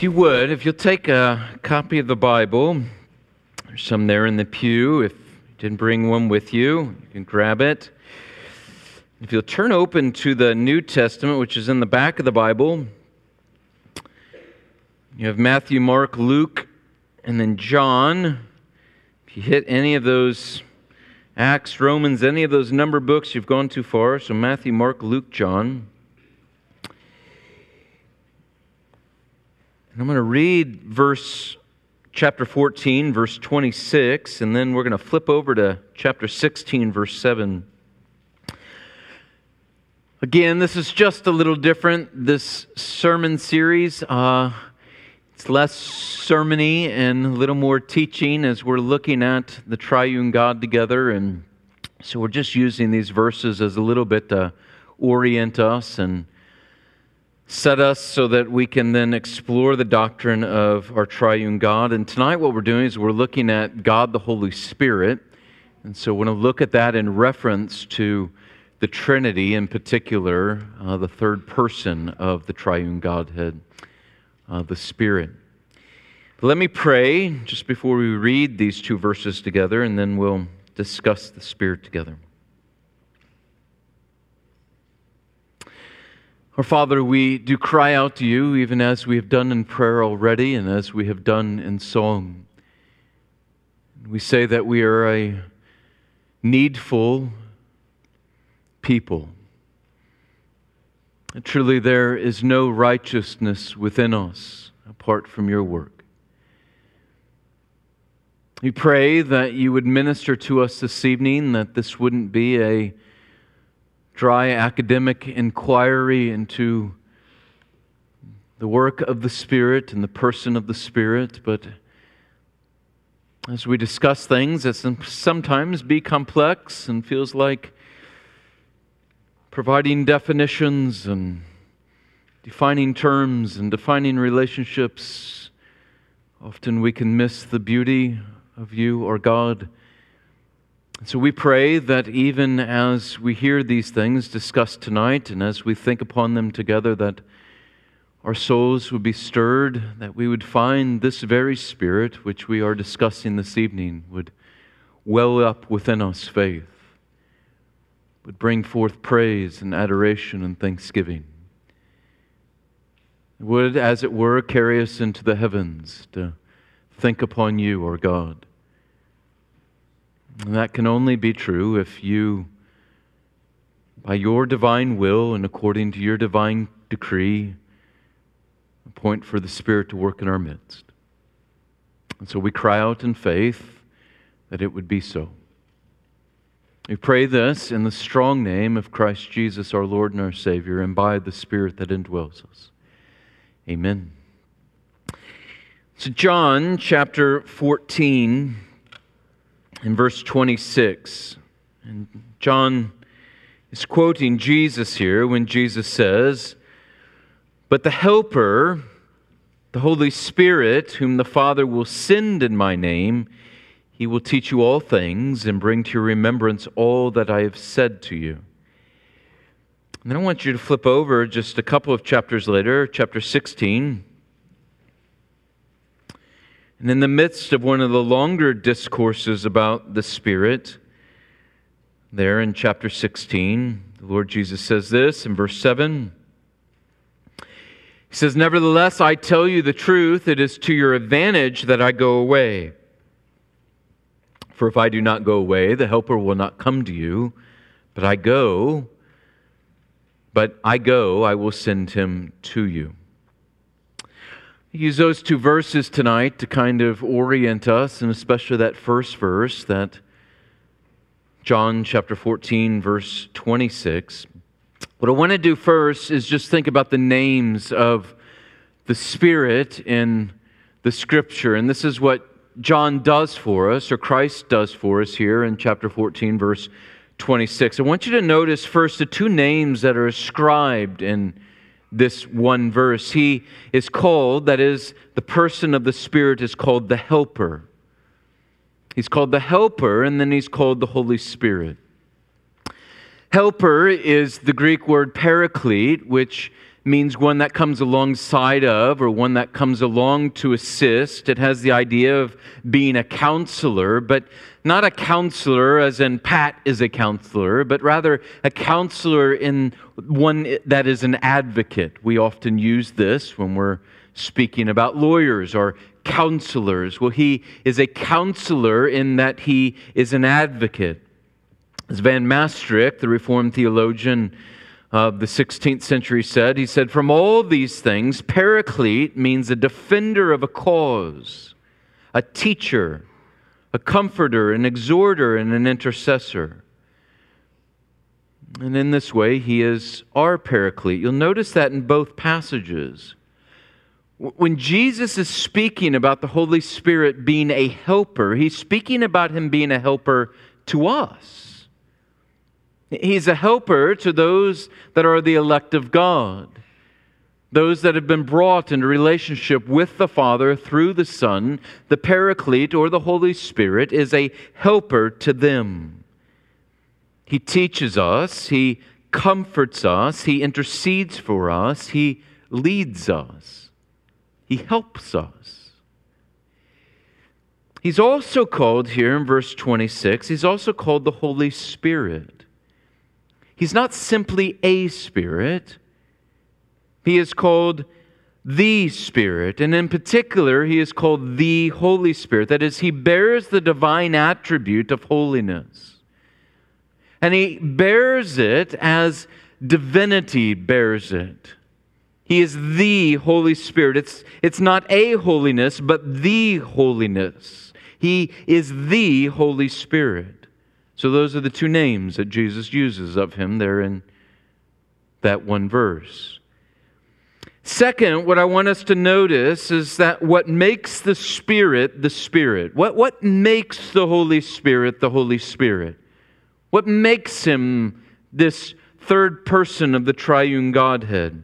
If you would, if you'll take a copy of the Bible, there's some there in the pew. If you didn't bring one with you, you can grab it. If you'll turn open to the New Testament, which is in the back of the Bible, you have Matthew, Mark, Luke, and then John. If you hit any of those Acts, Romans, any of those number books, you've gone too far. So Matthew, Mark, Luke, John. And I'm going to read verse chapter 14, verse 26, and then we're going to flip over to chapter 16, verse 7. Again, this is just a little different, this sermon series. Uh, it's less sermony and a little more teaching as we're looking at the triune God together. And so we're just using these verses as a little bit to orient us and set us so that we can then explore the doctrine of our triune God. And tonight, what we're doing is we're looking at God the Holy Spirit. And so we're going to look at that in reference to the Trinity, in particular, uh, the third person of the triune Godhead, uh, the Spirit. But let me pray just before we read these two verses together, and then we'll discuss the Spirit together. Our Father, we do cry out to you, even as we have done in prayer already and as we have done in song. We say that we are a needful people. And truly, there is no righteousness within us apart from your work. We pray that you would minister to us this evening, that this wouldn't be a dry academic inquiry into the work of the Spirit and the person of the Spirit, but as we discuss things that sometimes be complex and feels like providing definitions and defining terms and defining relationships, often we can miss the beauty of you or God so we pray that even as we hear these things discussed tonight and as we think upon them together, that our souls would be stirred, that we would find this very Spirit which we are discussing this evening would well up within us faith, would bring forth praise and adoration and thanksgiving. Would, as it were, carry us into the heavens to think upon you, our God. And that can only be true if you, by your divine will and according to your divine decree, appoint for the Spirit to work in our midst. And so we cry out in faith that it would be so. We pray this in the strong name of Christ Jesus, our Lord and our Savior, and by the Spirit that indwells us. Amen. So, John chapter 14 in verse 26. And John is quoting Jesus here when Jesus says, But the Helper, the Holy Spirit, whom the Father will send in my name, he will teach you all things and bring to your remembrance all that I have said to you. And then I want you to flip over just a couple of chapters later, chapter 16. And in the midst of one of the longer discourses about the Spirit, there in chapter 16, the Lord Jesus says this in verse 7. He says, Nevertheless, I tell you the truth, it is to your advantage that I go away. For if I do not go away, the Helper will not come to you, but I go, but I go, I will send him to you use those two verses tonight to kind of orient us, and especially that first verse, that John chapter 14, verse 26. What I want to do first is just think about the names of the Spirit in the Scripture. And this is what John does for us, or Christ does for us here in chapter 14, verse 26. I want you to notice first the two names that are ascribed in this one verse. He is called, that is, the person of the Spirit is called the Helper. He's called the Helper, and then he's called the Holy Spirit. Helper is the Greek word paraclete, which means one that comes alongside of or one that comes along to assist. It has the idea of being a counselor, but not a counselor as in Pat is a counselor, but rather a counselor in one that is an advocate. We often use this when we're speaking about lawyers or counselors. Well, he is a counselor in that he is an advocate. As Van Mastricht, the Reformed theologian, of the 16th century said. He said, From all these things, paraclete means a defender of a cause, a teacher, a comforter, an exhorter, and an intercessor. And in this way, he is our paraclete. You'll notice that in both passages. When Jesus is speaking about the Holy Spirit being a helper, he's speaking about him being a helper to us. He's a helper to those that are the elect of God, those that have been brought into relationship with the Father through the Son. The Paraclete or the Holy Spirit is a helper to them. He teaches us, He comforts us, He intercedes for us, He leads us, He helps us. He's also called here in verse 26, He's also called the Holy Spirit. He's not simply a spirit, he is called the Spirit. And in particular, he is called the Holy Spirit. That is, he bears the divine attribute of holiness. And he bears it as divinity bears it. He is the Holy Spirit. It's, it's not a holiness, but the holiness. He is the Holy Spirit. So those are the two names that Jesus uses of him there in that one verse. Second, what I want us to notice is that what makes the Spirit the Spirit? What, what makes the Holy Spirit the Holy Spirit? What makes him this third person of the triune Godhead?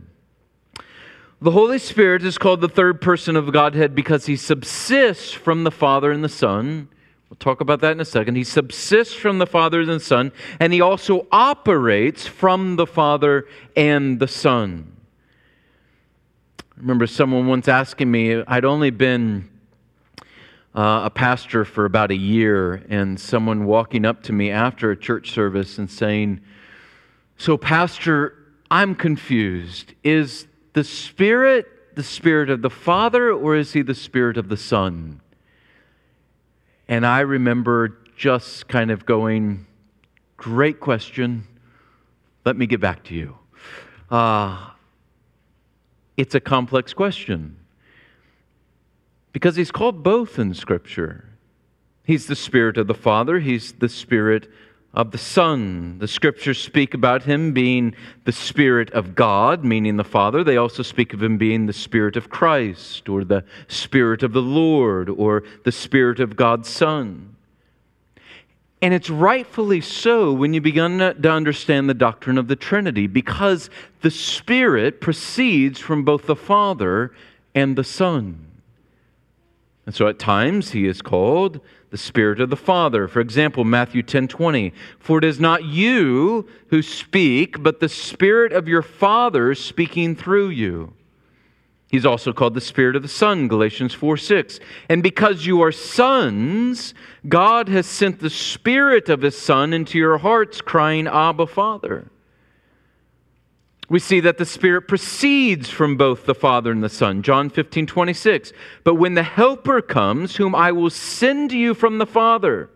The Holy Spirit is called the third person of the Godhead because he subsists from the Father and the Son We'll talk about that in a second. He subsists from the Father and the Son, and he also operates from the Father and the Son. I remember someone once asking me, I'd only been uh, a pastor for about a year, and someone walking up to me after a church service and saying, So, Pastor, I'm confused. Is the Spirit the Spirit of the Father, or is he the Spirit of the Son? And I remember just kind of going, Great question. Let me get back to you. Uh, it's a complex question because he's called both in Scripture. He's the Spirit of the Father, he's the Spirit of the Son. The scriptures speak about him being the Spirit of God, meaning the Father. They also speak of him being the Spirit of Christ, or the Spirit of the Lord, or the Spirit of God's Son. And it's rightfully so when you begin to understand the doctrine of the Trinity, because the Spirit proceeds from both the Father and the Son. And so at times he is called the Spirit of the Father. For example, Matthew 10 20. For it is not you who speak, but the Spirit of your Father speaking through you. He's also called the Spirit of the Son, Galatians 4 6. And because you are sons, God has sent the Spirit of His Son into your hearts, crying, Abba, Father. We see that the Spirit proceeds from both the Father and the Son. John 15, 26. But when the Helper comes, whom I will send to you from the Father,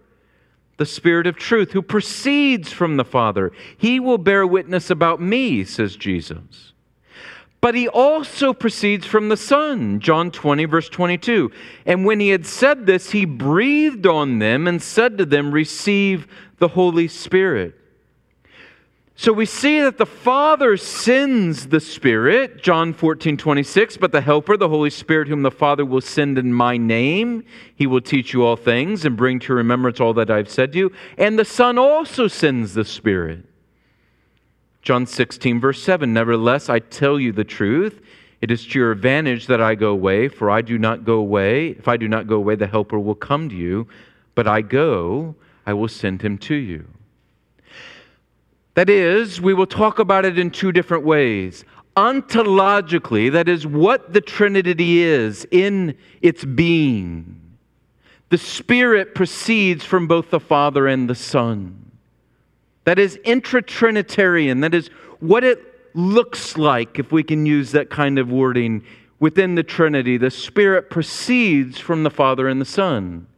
the Spirit of truth, who proceeds from the Father, he will bear witness about me, says Jesus. But he also proceeds from the Son. John 20, verse 22. And when he had said this, he breathed on them and said to them, Receive the Holy Spirit. So we see that the Father sends the Spirit, John 14, 26, but the Helper, the Holy Spirit, whom the Father will send in my name, he will teach you all things and bring to remembrance all that I've said to you. And the Son also sends the Spirit. John 16, verse 7, Nevertheless, I tell you the truth. It is to your advantage that I go away, for I do not go away. If I do not go away, the Helper will come to you. But I go, I will send him to you. That is, we will talk about it in two different ways. ontologically, that is what the Trinity is in its being, the Spirit proceeds from both the Father and the Son. That is intra Trinitarian. That is what it looks like, if we can use that kind of wording, within the Trinity. The Spirit proceeds from the Father and the Son.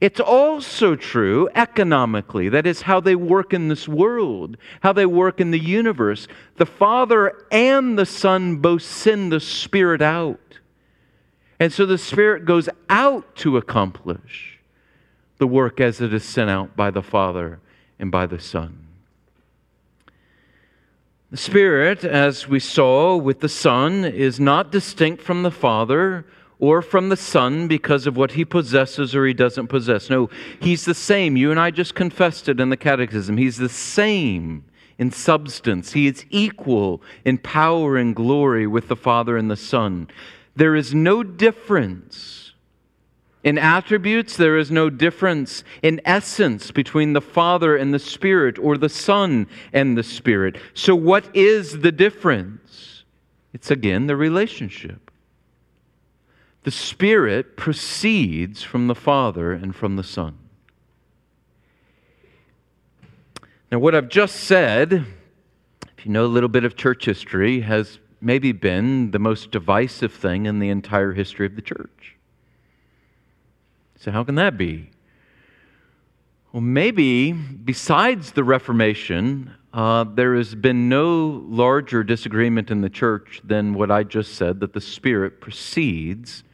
It's also true economically. That is how they work in this world, how they work in the universe. The Father and the Son both send the Spirit out. And so the Spirit goes out to accomplish the work as it is sent out by the Father and by the Son. The Spirit, as we saw with the Son, is not distinct from the Father or from the Son because of what he possesses or he doesn't possess. No, he's the same. You and I just confessed it in the Catechism. He's the same in substance, he is equal in power and glory with the Father and the Son. There is no difference. In attributes, there is no difference in essence between the Father and the Spirit or the Son and the Spirit. So, what is the difference? It's again the relationship. The Spirit proceeds from the Father and from the Son. Now, what I've just said, if you know a little bit of church history, has maybe been the most divisive thing in the entire history of the church. So, how can that be? Well, maybe besides the Reformation, uh, there has been no larger disagreement in the church than what I just said that the Spirit proceeds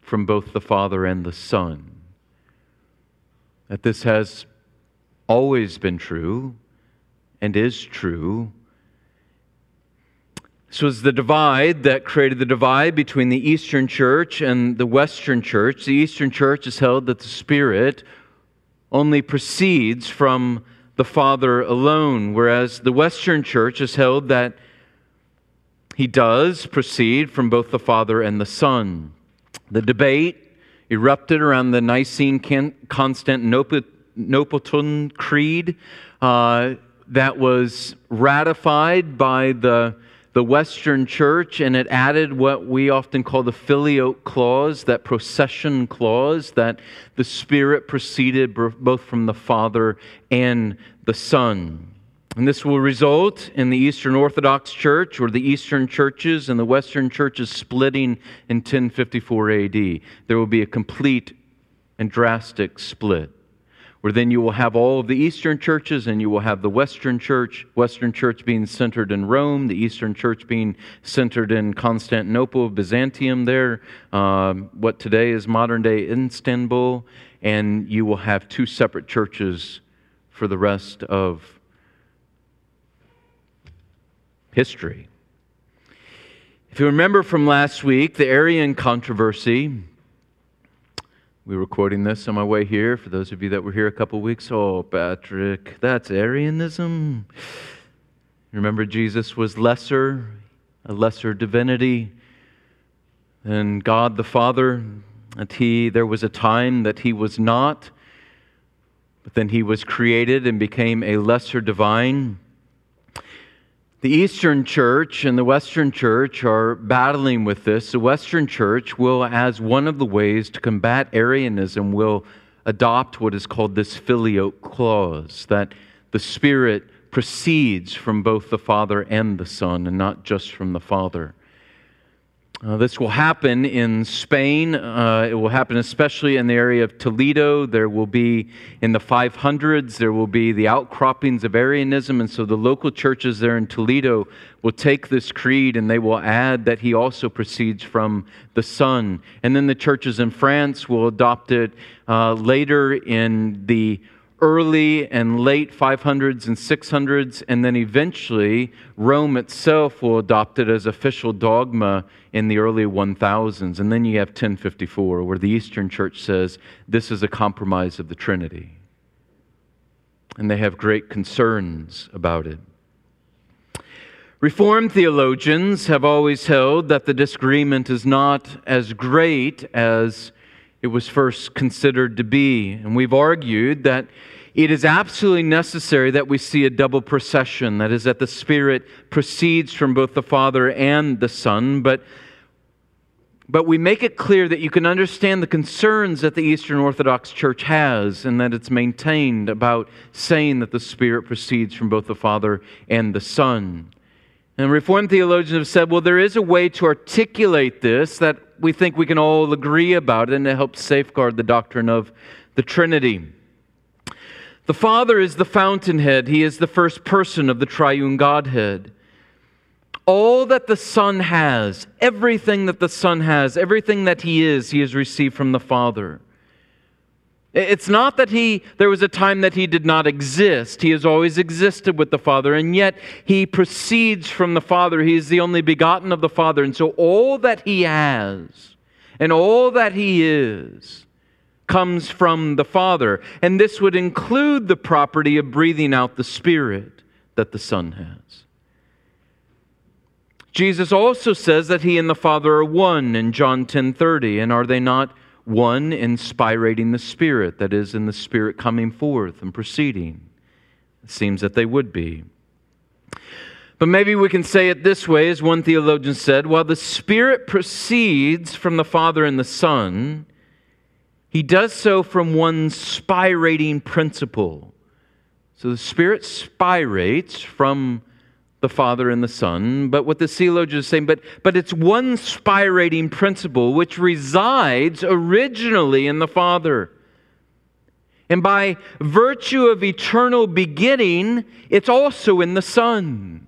from both the Father and the Son. That this has always been true and is true this was the divide that created the divide between the Eastern Church and the Western Church. The Eastern Church has held that the Spirit only proceeds from the Father alone, whereas the Western Church has held that he does proceed from both the Father and the Son. The debate erupted around the Nicene Constantinople Creed uh, that was ratified by the the Western church, and it added what we often call the filioque clause, that procession clause, that the Spirit proceeded both from the Father and the Son. And this will result in the Eastern Orthodox Church or the Eastern churches and the Western churches splitting in 1054 AD. There will be a complete and drastic split where then you will have all of the Eastern churches and you will have the Western church, Western church being centered in Rome, the Eastern church being centered in Constantinople, Byzantium, there, um, what today is modern day Istanbul, and you will have two separate churches for the rest of history. If you remember from last week, the Arian controversy, we were quoting this on my way here. For those of you that were here a couple weeks, oh, Patrick, that's Arianism. Remember, Jesus was lesser, a lesser divinity than God the Father. And he, there was a time that he was not, but then he was created and became a lesser divine. The Eastern Church and the Western Church are battling with this. The Western Church will, as one of the ways to combat Arianism, will adopt what is called this filioque clause, that the Spirit proceeds from both the Father and the Son, and not just from the Father. Uh, this will happen in Spain. Uh, it will happen especially in the area of Toledo. There will be, in the 500s, there will be the outcroppings of Arianism. And so the local churches there in Toledo will take this creed and they will add that he also proceeds from the Son. And then the churches in France will adopt it uh, later in the early and late 500s and 600s, and then eventually Rome itself will adopt it as official dogma in the early 1000s. And then you have 1054, where the Eastern Church says this is a compromise of the Trinity. And they have great concerns about it. Reformed theologians have always held that the disagreement is not as great as it was first considered to be. And we've argued that it is absolutely necessary that we see a double procession. That is, that the Spirit proceeds from both the Father and the Son. But, but we make it clear that you can understand the concerns that the Eastern Orthodox Church has and that it's maintained about saying that the Spirit proceeds from both the Father and the Son. And Reformed theologians have said, well, there is a way to articulate this that we think we can all agree about, and it helps safeguard the doctrine of the Trinity. The Father is the fountainhead, He is the first person of the triune Godhead. All that the Son has, everything that the Son has, everything that He is, He has received from the Father. It's not that he there was a time that he did not exist. He has always existed with the Father, and yet he proceeds from the Father. He is the only begotten of the Father. And so all that he has and all that he is comes from the Father. And this would include the property of breathing out the Spirit that the Son has. Jesus also says that he and the Father are one in John 10:30, and are they not one inspirating the Spirit, that is, in the Spirit coming forth and proceeding? It seems that they would be. But maybe we can say it this way, as one theologian said while the Spirit proceeds from the Father and the Son, he does so from one spirating principle. So the Spirit spirates from the Father and the Son, but what the theologian is saying, but, but it's one spirating principle which resides originally in the Father. And by virtue of eternal beginning, it's also in the Son.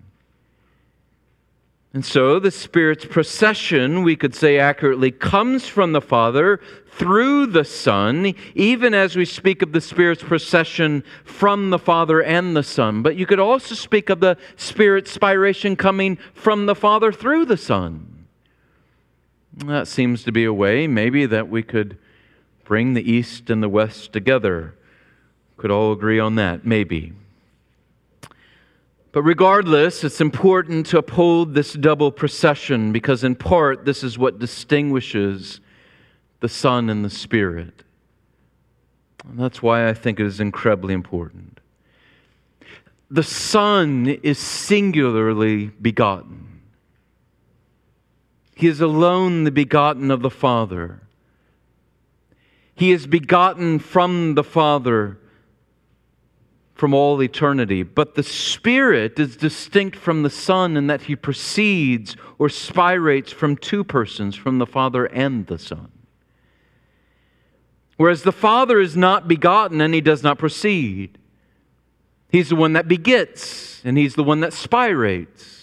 And so the Spirit's procession, we could say accurately, comes from the Father through the Son, even as we speak of the Spirit's procession from the Father and the Son. But you could also speak of the Spirit's spiration coming from the Father through the Son. That seems to be a way, maybe, that we could bring the East and the West together. Could all agree on that? Maybe. But regardless, it's important to uphold this double procession because, in part, this is what distinguishes the Son and the Spirit. And that's why I think it is incredibly important. The Son is singularly begotten, He is alone the begotten of the Father. He is begotten from the Father from all eternity. But the Spirit is distinct from the Son in that he proceeds or spirates from two persons, from the Father and the Son. Whereas the Father is not begotten and he does not proceed. He's the one that begets and he's the one that spirates.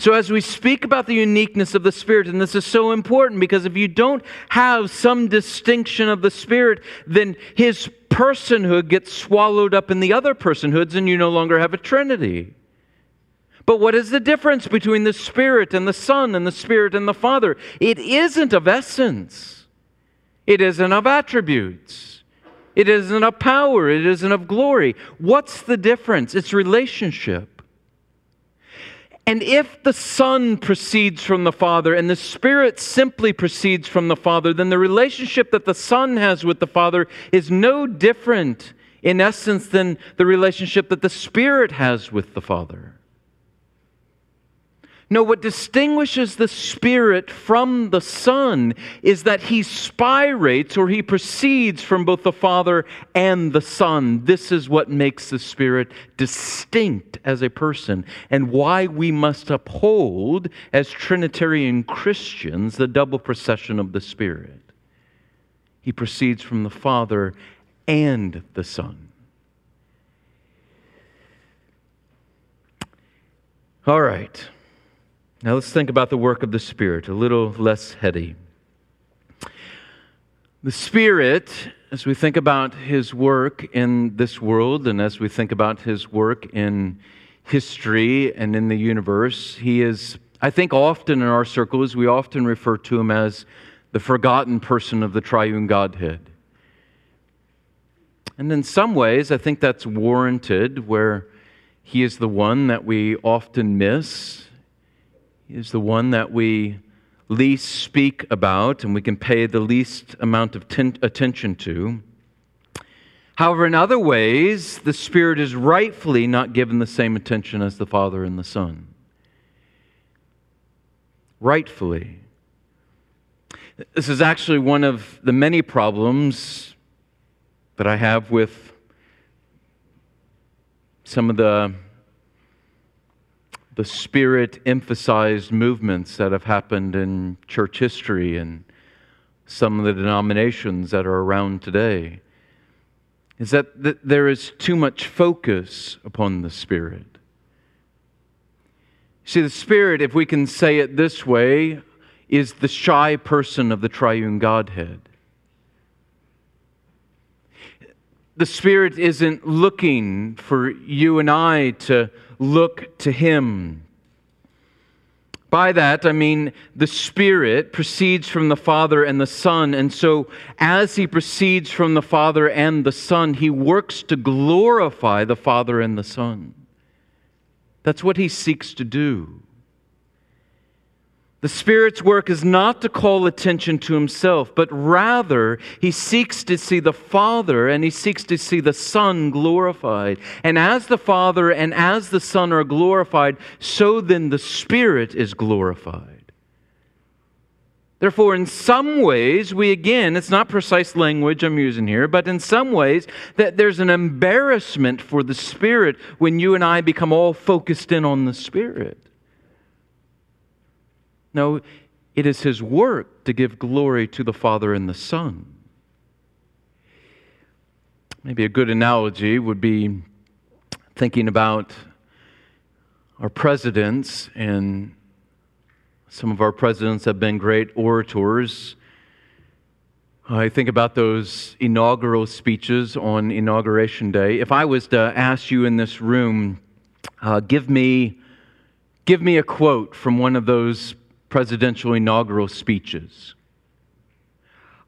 So, as we speak about the uniqueness of the Spirit, and this is so important because if you don't have some distinction of the Spirit, then his personhood gets swallowed up in the other personhoods, and you no longer have a Trinity. But what is the difference between the Spirit and the Son and the Spirit and the Father? It isn't of essence, it isn't of attributes, it isn't of power, it isn't of glory. What's the difference? It's relationship. And if the Son proceeds from the Father and the Spirit simply proceeds from the Father, then the relationship that the Son has with the Father is no different in essence than the relationship that the Spirit has with the Father. No, what distinguishes the Spirit from the Son is that he spirates or he proceeds from both the Father and the Son. This is what makes the Spirit distinct as a person and why we must uphold, as Trinitarian Christians, the double procession of the Spirit. He proceeds from the Father and the Son. All right. Now let's think about the work of the Spirit, a little less heady. The Spirit, as we think about His work in this world and as we think about His work in history and in the universe, He is, I think, often in our circles, we often refer to Him as the forgotten person of the triune Godhead. And in some ways, I think that's warranted, where He is the one that we often miss is the one that we least speak about and we can pay the least amount of ten- attention to. However, in other ways, the Spirit is rightfully not given the same attention as the Father and the Son. Rightfully. This is actually one of the many problems that I have with some of the, the spirit emphasized movements that have happened in church history and some of the denominations that are around today is that, there is too much focus upon the Spirit. See, the Spirit, if we can say it this way, is the shy person of the triune Godhead. The Spirit isn't looking for you and I to look to Him by that, I mean the Spirit proceeds from the Father and the Son. And so, as He proceeds from the Father and the Son, He works to glorify the Father and the Son. That's what He seeks to do. The Spirit's work is not to call attention to himself, but rather he seeks to see the Father and he seeks to see the Son glorified. And as the Father and as the Son are glorified, so then the Spirit is glorified. Therefore, in some ways, we again, it's not precise language I'm using here, but in some ways, that there's an embarrassment for the Spirit when you and I become all focused in on the Spirit. No, it is his work to give glory to the Father and the Son. Maybe a good analogy would be thinking about our presidents, and some of our presidents have been great orators. I think about those inaugural speeches on Inauguration Day. If I was to ask you in this room, uh, give me, give me a quote from one of those presidential inaugural speeches.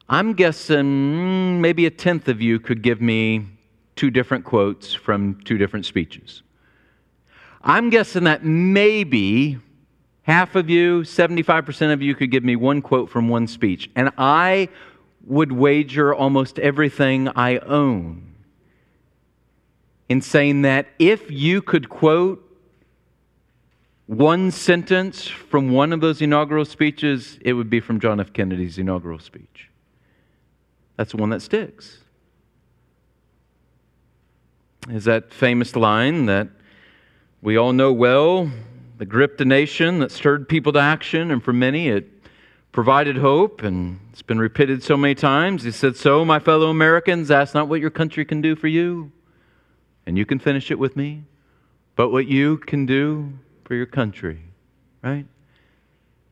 I'm guessing mm, maybe a tenth of you could give me two different quotes from two different speeches. I'm guessing that maybe half of you, 75% of you, could give me one quote from one speech. And I would wager almost everything I own in saying that if you could quote one sentence from one of those inaugural speeches, it would be from John F. Kennedy's inaugural speech. That's the one that sticks. Is that famous line that we all know well, that gripped a nation, that stirred people to action, and for many it provided hope, and it's been repeated so many times. He said, So, my fellow Americans, ask not what your country can do for you, and you can finish it with me, but what you can do for your country, right?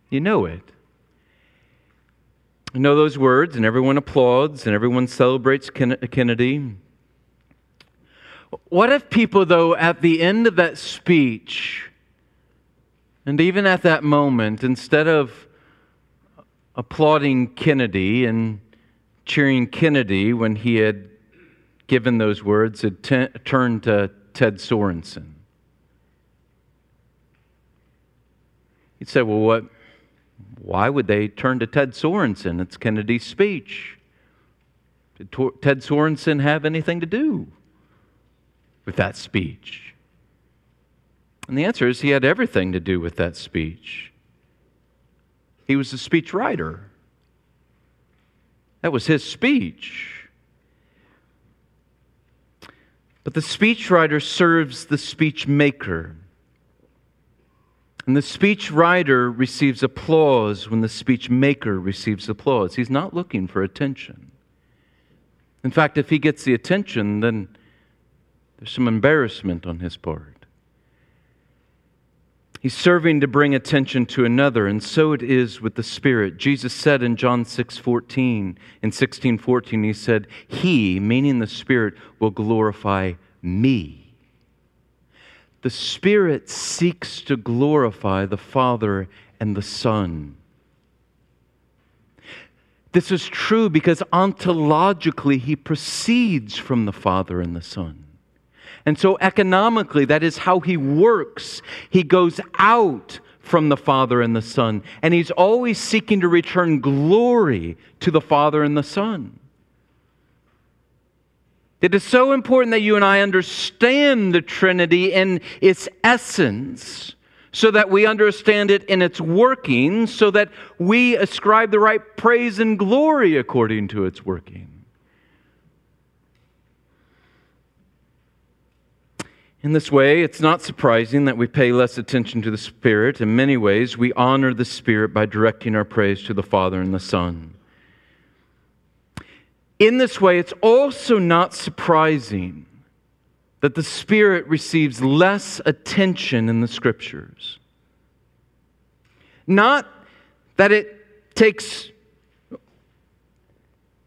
You know it. You know those words, and everyone applauds and everyone celebrates Kennedy. What if people, though, at the end of that speech, and even at that moment, instead of applauding Kennedy and cheering Kennedy when he had given those words, had t- turned to Ted Sorensen? You'd say, well, what, why would they turn to Ted Sorensen? It's Kennedy's speech. Did Ted Sorensen have anything to do with that speech? And the answer is he had everything to do with that speech. He was a speech writer. That was his speech. But the speechwriter serves the speech maker. And the speech writer receives applause when the speech maker receives applause. He's not looking for attention. In fact, if he gets the attention, then there's some embarrassment on his part. He's serving to bring attention to another, and so it is with the Spirit. Jesus said in John 6 14, in 16 14, he said, He, meaning the Spirit, will glorify me the Spirit seeks to glorify the Father and the Son. This is true because ontologically he proceeds from the Father and the Son. And so, economically, that is how he works. He goes out from the Father and the Son, and he's always seeking to return glory to the Father and the Son. It is so important that you and I understand the Trinity in its essence so that we understand it in its working, so that we ascribe the right praise and glory according to its working. In this way, it's not surprising that we pay less attention to the Spirit. In many ways, we honor the Spirit by directing our praise to the Father and the Son. In this way, it's also not surprising that the Spirit receives less attention in the Scriptures. Not that it takes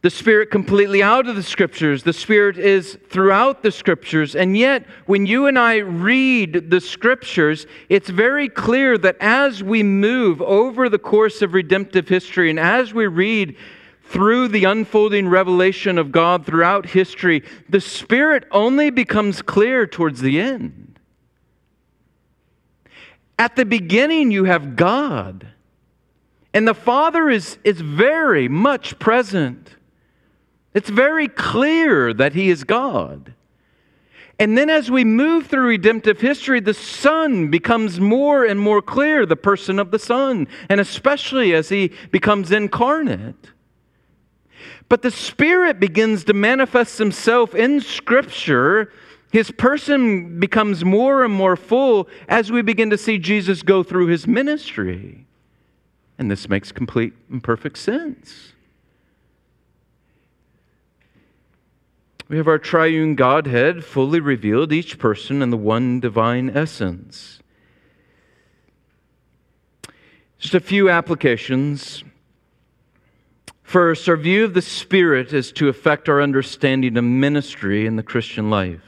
the Spirit completely out of the Scriptures. The Spirit is throughout the Scriptures. And yet, when you and I read the Scriptures, it's very clear that as we move over the course of redemptive history and as we read through the unfolding revelation of God throughout history, the Spirit only becomes clear towards the end. At the beginning, you have God, and the Father is, is very much present. It's very clear that He is God. And then as we move through redemptive history, the Son becomes more and more clear, the person of the Son, and especially as He becomes incarnate. But the Spirit begins to manifest Himself in Scripture. His person becomes more and more full as we begin to see Jesus go through His ministry. And this makes complete and perfect sense. We have our triune Godhead fully revealed, each person in the one divine essence. Just a few applications. First, our view of the Spirit is to affect our understanding of ministry in the Christian life.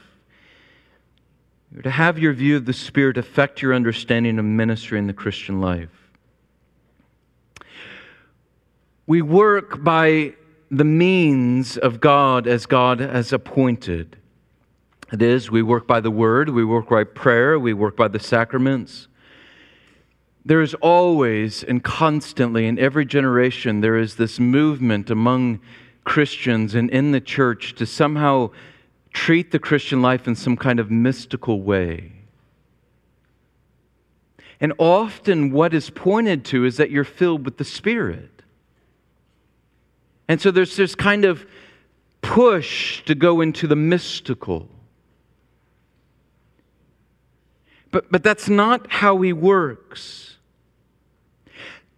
To have your view of the Spirit affect your understanding of ministry in the Christian life. We work by the means of God as God has appointed. It is, we work by the word, we work by prayer, we work by the sacraments. There is always and constantly in every generation, there is this movement among Christians and in the church to somehow treat the Christian life in some kind of mystical way. And often, what is pointed to is that you're filled with the Spirit. And so there's this kind of push to go into the mystical. But, but that's not how he works.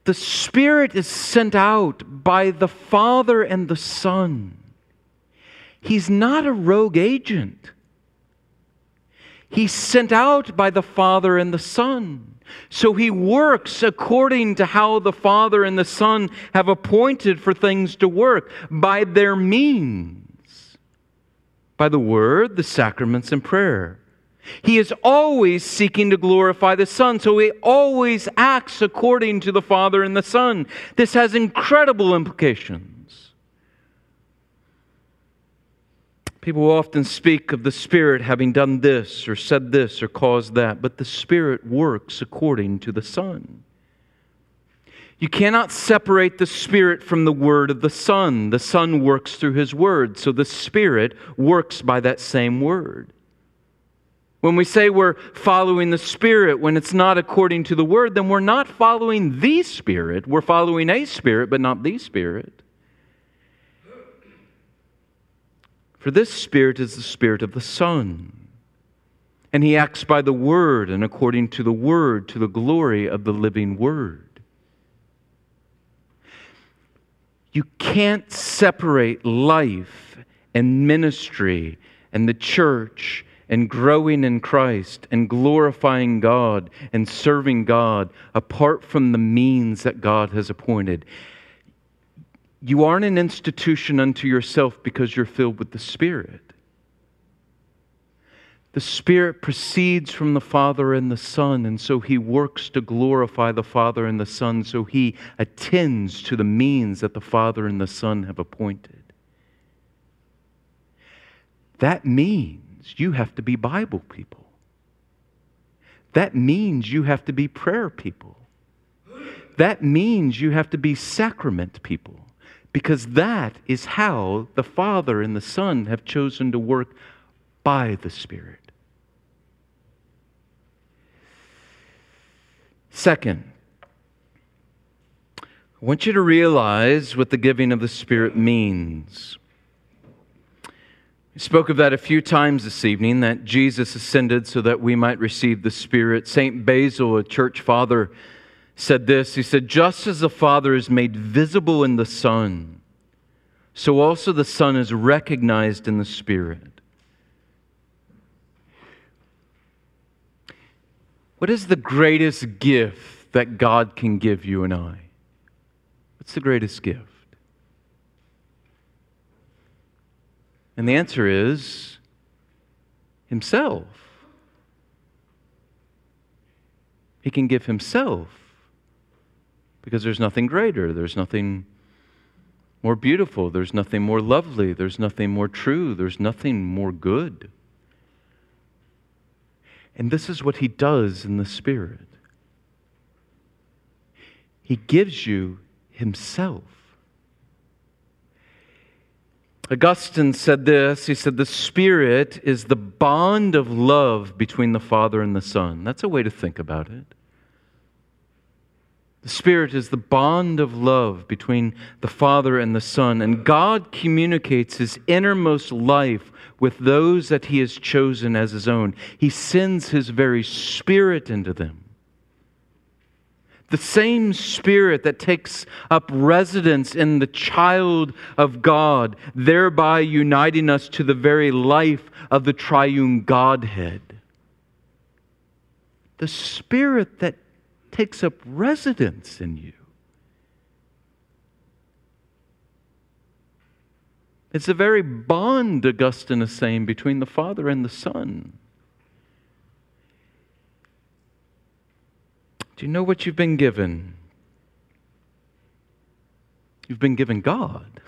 The Spirit is sent out by the Father and the Son. He's not a rogue agent. He's sent out by the Father and the Son. So he works according to how the Father and the Son have appointed for things to work by their means, by the Word, the sacraments, and prayer. He is always seeking to glorify the Son, so he always acts according to the Father and the Son. This has incredible implications. People often speak of the Spirit having done this or said this or caused that, but the Spirit works according to the Son. You cannot separate the Spirit from the Word of the Son. The Son works through His Word, so the Spirit works by that same Word. When we say we're following the Spirit when it's not according to the Word, then we're not following the Spirit. We're following a Spirit, but not the Spirit. For this Spirit is the Spirit of the Son. And he acts by the Word and according to the Word to the glory of the living Word. You can't separate life and ministry and the church and growing in Christ and glorifying God and serving God apart from the means that God has appointed. You aren't an institution unto yourself because you're filled with the Spirit. The Spirit proceeds from the Father and the Son, and so He works to glorify the Father and the Son, so He attends to the means that the Father and the Son have appointed. That means you have to be Bible people. That means you have to be prayer people. That means you have to be sacrament people because that is how the Father and the Son have chosen to work by the Spirit. Second, I want you to realize what the giving of the Spirit means. Spoke of that a few times this evening that Jesus ascended so that we might receive the Spirit. St. Basil, a church father, said this He said, Just as the Father is made visible in the Son, so also the Son is recognized in the Spirit. What is the greatest gift that God can give you and I? What's the greatest gift? And the answer is Himself. He can give Himself because there's nothing greater, there's nothing more beautiful, there's nothing more lovely, there's nothing more true, there's nothing more good. And this is what He does in the Spirit He gives you Himself. Augustine said this. He said, The Spirit is the bond of love between the Father and the Son. That's a way to think about it. The Spirit is the bond of love between the Father and the Son, and God communicates His innermost life with those that He has chosen as His own. He sends His very Spirit into them. The same Spirit that takes up residence in the child of God, thereby uniting us to the very life of the triune Godhead. The Spirit that takes up residence in you. It's the very bond, Augustine is saying, between the Father and the Son. Do you know what you've been given? You've been given God.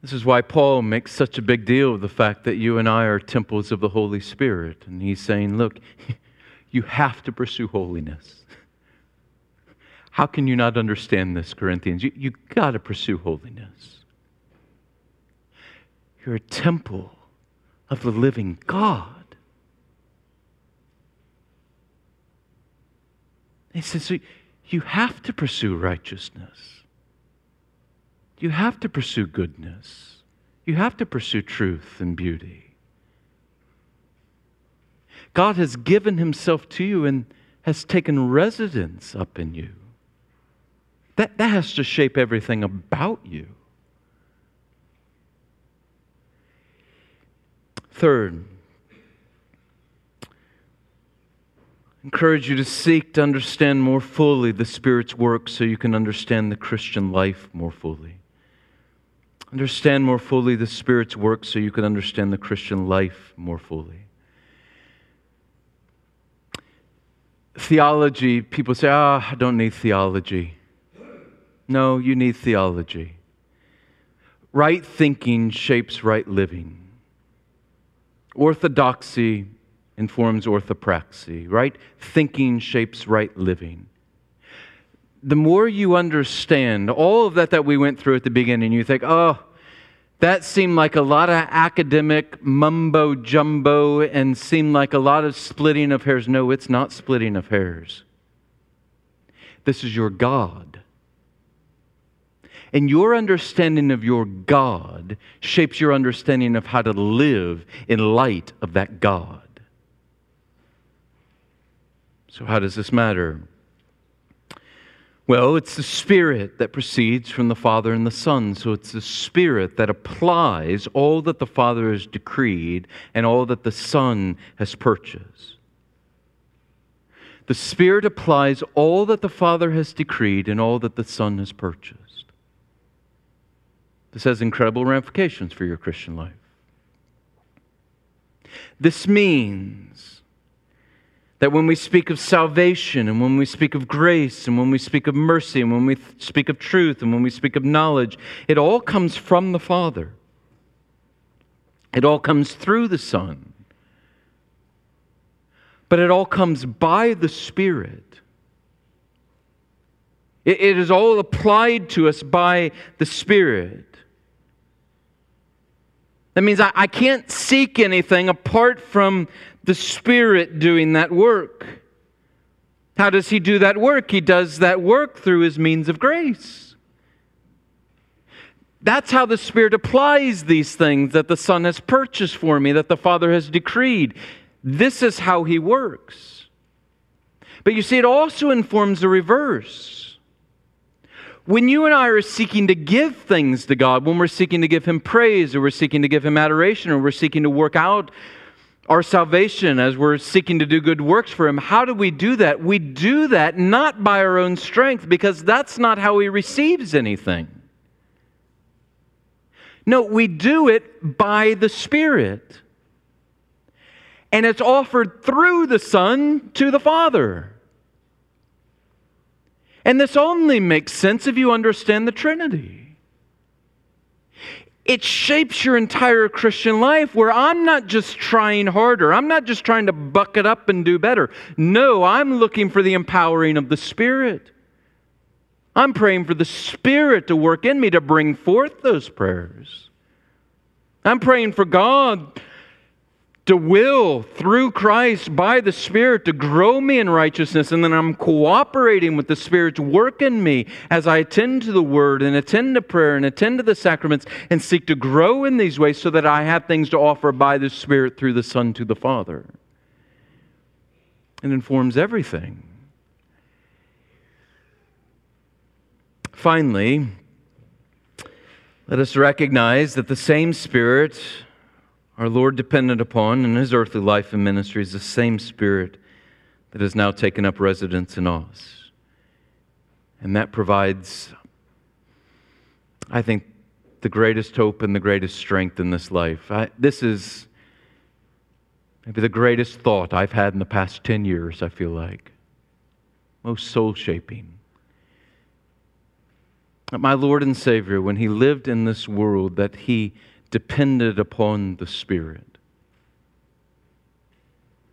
This is why Paul makes such a big deal of the fact that you and I are temples of the Holy Spirit. And he's saying, look, you have to pursue holiness. How can you not understand this, Corinthians? You, you got to pursue holiness. You're a temple of the living God. He says, you have to pursue righteousness. You have to pursue goodness. You have to pursue truth and beauty. God has given himself to you and has taken residence up in you. That, that has to shape everything about you. Third, encourage you to seek to understand more fully the Spirit's work so you can understand the Christian life more fully. Understand more fully the Spirit's work so you can understand the Christian life more fully. theology, people say, ah, oh, I don't need theology. No, you need theology. Right thinking shapes right living. Orthodoxy informs orthopraxy. Right thinking shapes right living. The more you understand all of that that we went through at the beginning, you think, oh, that seemed like a lot of academic mumbo jumbo and seemed like a lot of splitting of hairs. No, it's not splitting of hairs. This is your God. And your understanding of your God shapes your understanding of how to live in light of that God. So, how does this matter? Well, it's the Spirit that proceeds from the Father and the Son. So it's the Spirit that applies all that the Father has decreed and all that the Son has purchased. The Spirit applies all that the Father has decreed and all that the Son has purchased. This has incredible ramifications for your Christian life. This means that when we speak of salvation, and when we speak of grace, and when we speak of mercy, and when we speak of truth, and when we speak of knowledge, it all comes from the Father. It all comes through the Son. But it all comes by the Spirit. It, it is all applied to us by the Spirit. That means I, I can't seek anything apart from the Spirit doing that work. How does He do that work? He does that work through His means of grace. That's how the Spirit applies these things that the Son has purchased for me, that the Father has decreed. This is how He works. But you see, it also informs the reverse. When you and I are seeking to give things to God, when we're seeking to give Him praise, or we're seeking to give Him adoration, or we're seeking to work out our salvation as we're seeking to do good works for Him, how do we do that? We do that not by our own strength, because that's not how He receives anything. No, we do it by the Spirit. And it's offered through the Son to the Father. And this only makes sense if you understand the Trinity. It shapes your entire Christian life where I'm not just trying harder. I'm not just trying to buck it up and do better. No, I'm looking for the empowering of the Spirit. I'm praying for the Spirit to work in me to bring forth those prayers. I'm praying for God to will through Christ by the Spirit to grow me in righteousness, and then I'm cooperating with the Spirit's work in me as I attend to the Word and attend to prayer and attend to the sacraments and seek to grow in these ways so that I have things to offer by the Spirit through the Son to the Father. It informs everything. Finally, let us recognize that the same Spirit our Lord depended upon in his earthly life and ministry is the same Spirit that has now taken up residence in us. And that provides, I think, the greatest hope and the greatest strength in this life. I, this is maybe the greatest thought I've had in the past 10 years, I feel like. Most soul shaping my Lord and Savior, when He lived in this world, that He depended upon the Spirit.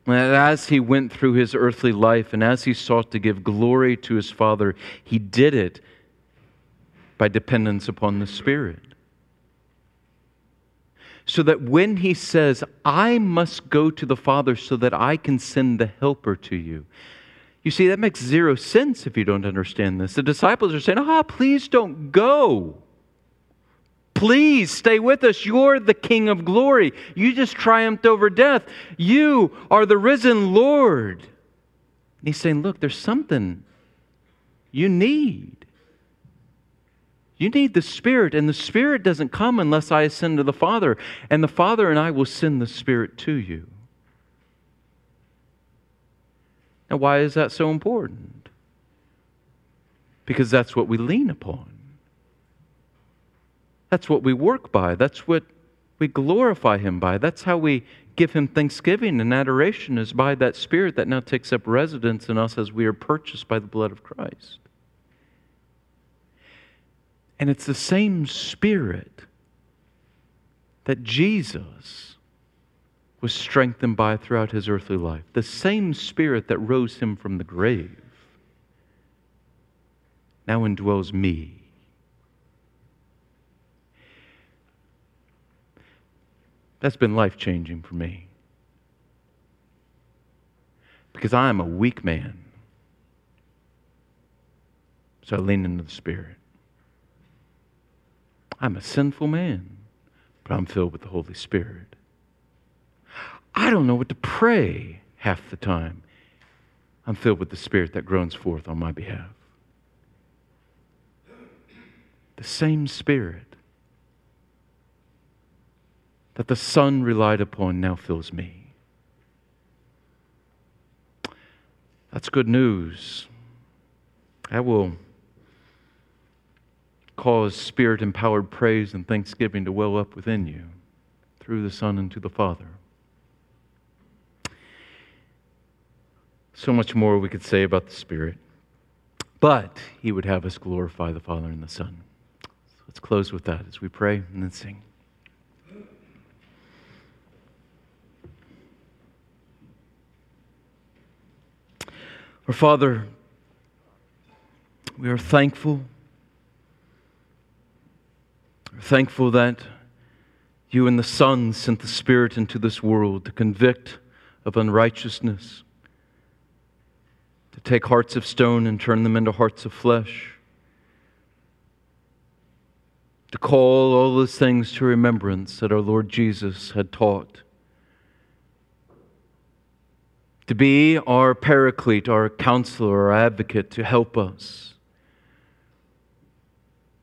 And as He went through His earthly life and as He sought to give glory to His Father, He did it by dependence upon the Spirit. So that when He says, I must go to the Father so that I can send the Helper to you, you see, that makes zero sense if you don't understand this. The disciples are saying, Ah, please don't go. Please stay with us. You're the King of glory. You just triumphed over death. You are the risen Lord. And he's saying, Look, there's something you need. You need the Spirit, and the Spirit doesn't come unless I ascend to the Father, and the Father and I will send the Spirit to you. Now, why is that so important? Because that's what we lean upon. That's what we work by. That's what we glorify Him by. That's how we give Him thanksgiving and adoration, is by that Spirit that now takes up residence in us as we are purchased by the blood of Christ. And it's the same Spirit that Jesus was strengthened by throughout his earthly life. The same Spirit that rose him from the grave now indwells me. That's been life changing for me. Because I am a weak man. So I lean into the Spirit. I'm a sinful man, but I'm filled with the Holy Spirit. I don't know what to pray half the time. I'm filled with the Spirit that groans forth on my behalf. The same Spirit that the Son relied upon now fills me. That's good news. That will cause spirit empowered praise and thanksgiving to well up within you through the Son and to the Father. So much more we could say about the Spirit. But He would have us glorify the Father and the Son. So let's close with that as we pray and then sing. Our Father, We are thankful. We're thankful that you and the Son sent the Spirit into this world to convict of unrighteousness, to take hearts of stone and turn them into hearts of flesh, to call all those things to remembrance that our Lord Jesus had taught, to be our paraclete, our counselor, our advocate, to help us,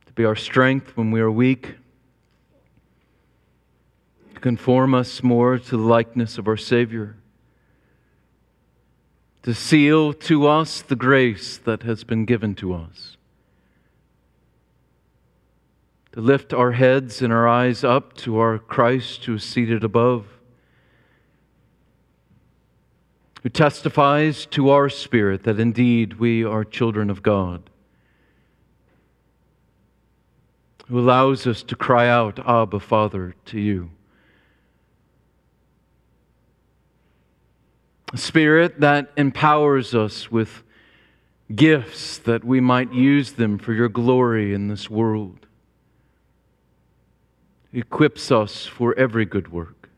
to be our strength when we are weak. To conform us more to the likeness of our Savior, to seal to us the grace that has been given to us, to lift our heads and our eyes up to our Christ who is seated above, who testifies to our spirit that indeed we are children of God. Who allows us to cry out, Abba, Father, to you. a spirit that empowers us with gifts that we might use them for your glory in this world. Equips us for every good work.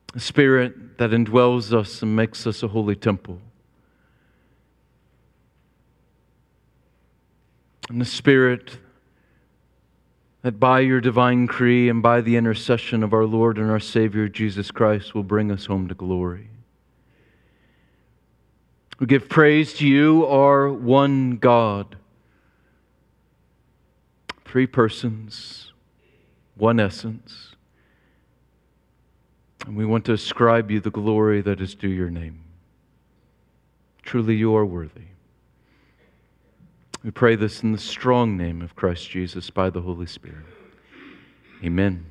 A spirit that indwells us and makes us a holy temple. And the spirit that by your divine decree and by the intercession of our Lord and our Savior Jesus Christ will bring us home to glory. We give praise to you, our one God. Three persons, one essence. And we want to ascribe you the glory that is due your name. Truly, you are worthy. We pray this in the strong name of Christ Jesus by the Holy Spirit. Amen.